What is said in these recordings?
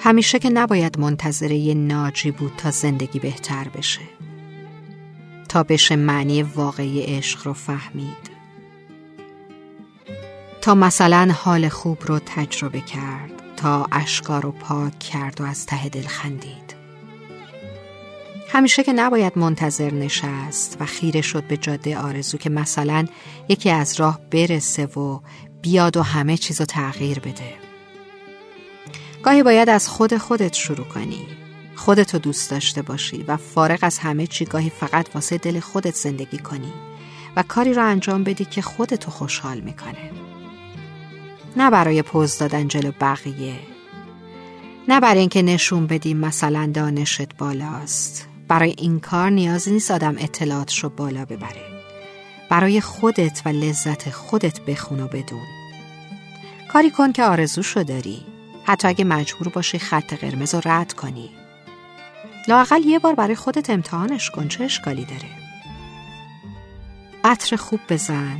همیشه که نباید منتظر یه ناجی بود تا زندگی بهتر بشه. تا بشه معنی واقعی عشق رو فهمید. تا مثلا حال خوب رو تجربه کرد تا اشکا رو پاک کرد و از ته دل خندید. همیشه که نباید منتظر نشست و خیره شد به جاده آرزو که مثلا یکی از راه برسه و بیاد و همه چیزو تغییر بده. گاهی باید از خود خودت شروع کنی. خودتو دوست داشته باشی و فارغ از همه چی گاهی فقط واسه دل خودت زندگی کنی و کاری رو انجام بدی که خودتو خوشحال می‌کنه. نه برای پوز دادن جلو بقیه نه برای اینکه نشون بدی مثلا دانشت بالاست. برای این کار نیازی نیست آدم اطلاعاتش رو بالا ببره. برای خودت و لذت خودت بخون و بدون. کاری کن که آرزوشو داری. حتی اگه مجبور باشی خط قرمز رو رد کنی. لاقل یه بار برای خودت امتحانش کن چه اشکالی داره؟ عطر خوب بزن.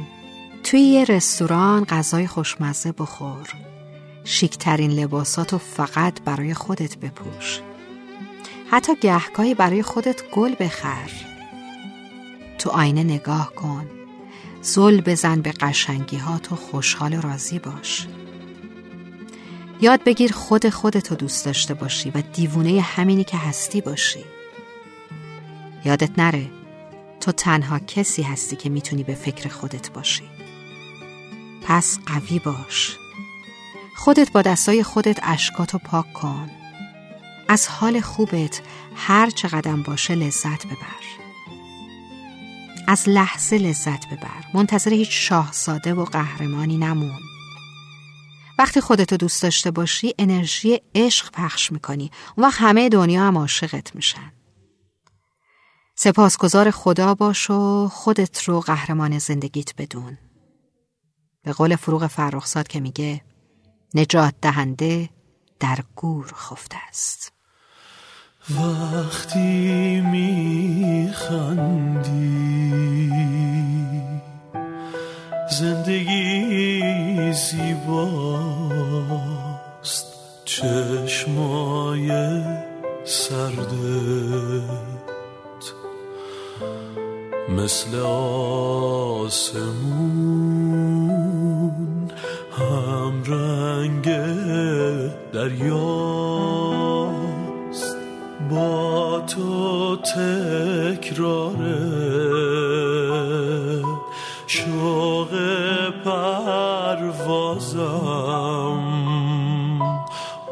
توی یه رستوران غذای خوشمزه بخور. شیکترین لباساتو فقط برای خودت بپوش. حتی گهگاهی برای خودت گل بخر. تو آینه نگاه کن. زل بزن به قشنگی ها تو خوشحال و راضی باش. یاد بگیر خود خودتو دوست داشته باشی و دیوونه همینی که هستی باشی. یادت نره تو تنها کسی هستی که می‌تونی به فکر خودت باشی. پس قوی باش. خودت با دستای خودت اشکاتو پاک کن. از حال خوبت هر چه قدم باشه لذت ببر. از لحظه لذت ببر. منتظر هیچ شاهزاده و قهرمانی نمون. وقتی خودتو دوست داشته باشی انرژی عشق پخش می‌کنی. اون وقت همه دنیا هم عاشقت میشن. سپاسگزار خدا باش و خودت رو قهرمان زندگیت بدون. به قول فروغ فرخزاد که میگه نجات دهنده در گور خفته است. وقتی میخندی زندگی زیباست. چشمای سردت. مثل آسمون هم رنگ دریاست. با تو تکراره پروازم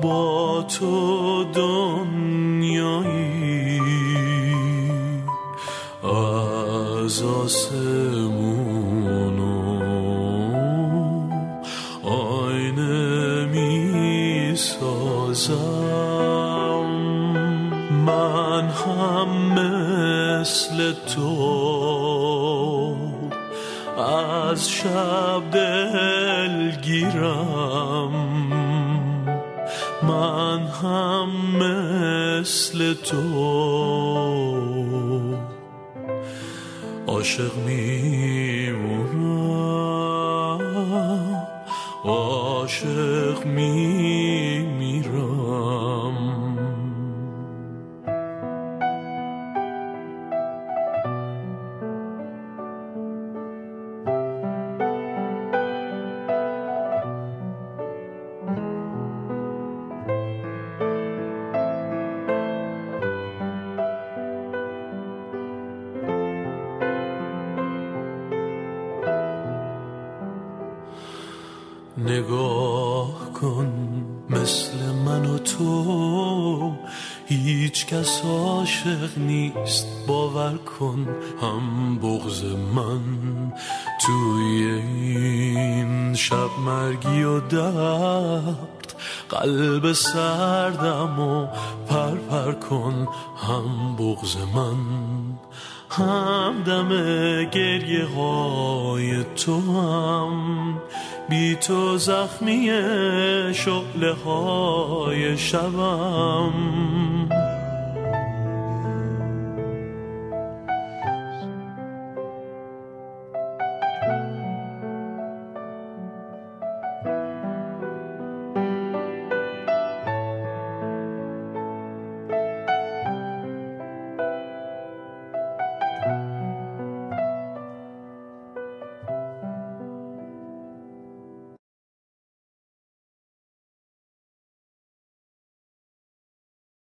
با تو دنیایی از آسمون آینه می سازم من هم مثل تو از شب دلگیرم من هم مثل تو عاشق میمونم. عاشق میمیرم نگاه کن مثل من و تو. هیچ کس عاشق نیست باور کن هم بغز من. توی این شب مرگی و درد قلب سردم و پرپر کن هم بغز من. هم دم گریه های تو هم بی تو زخمی شعله های شبم.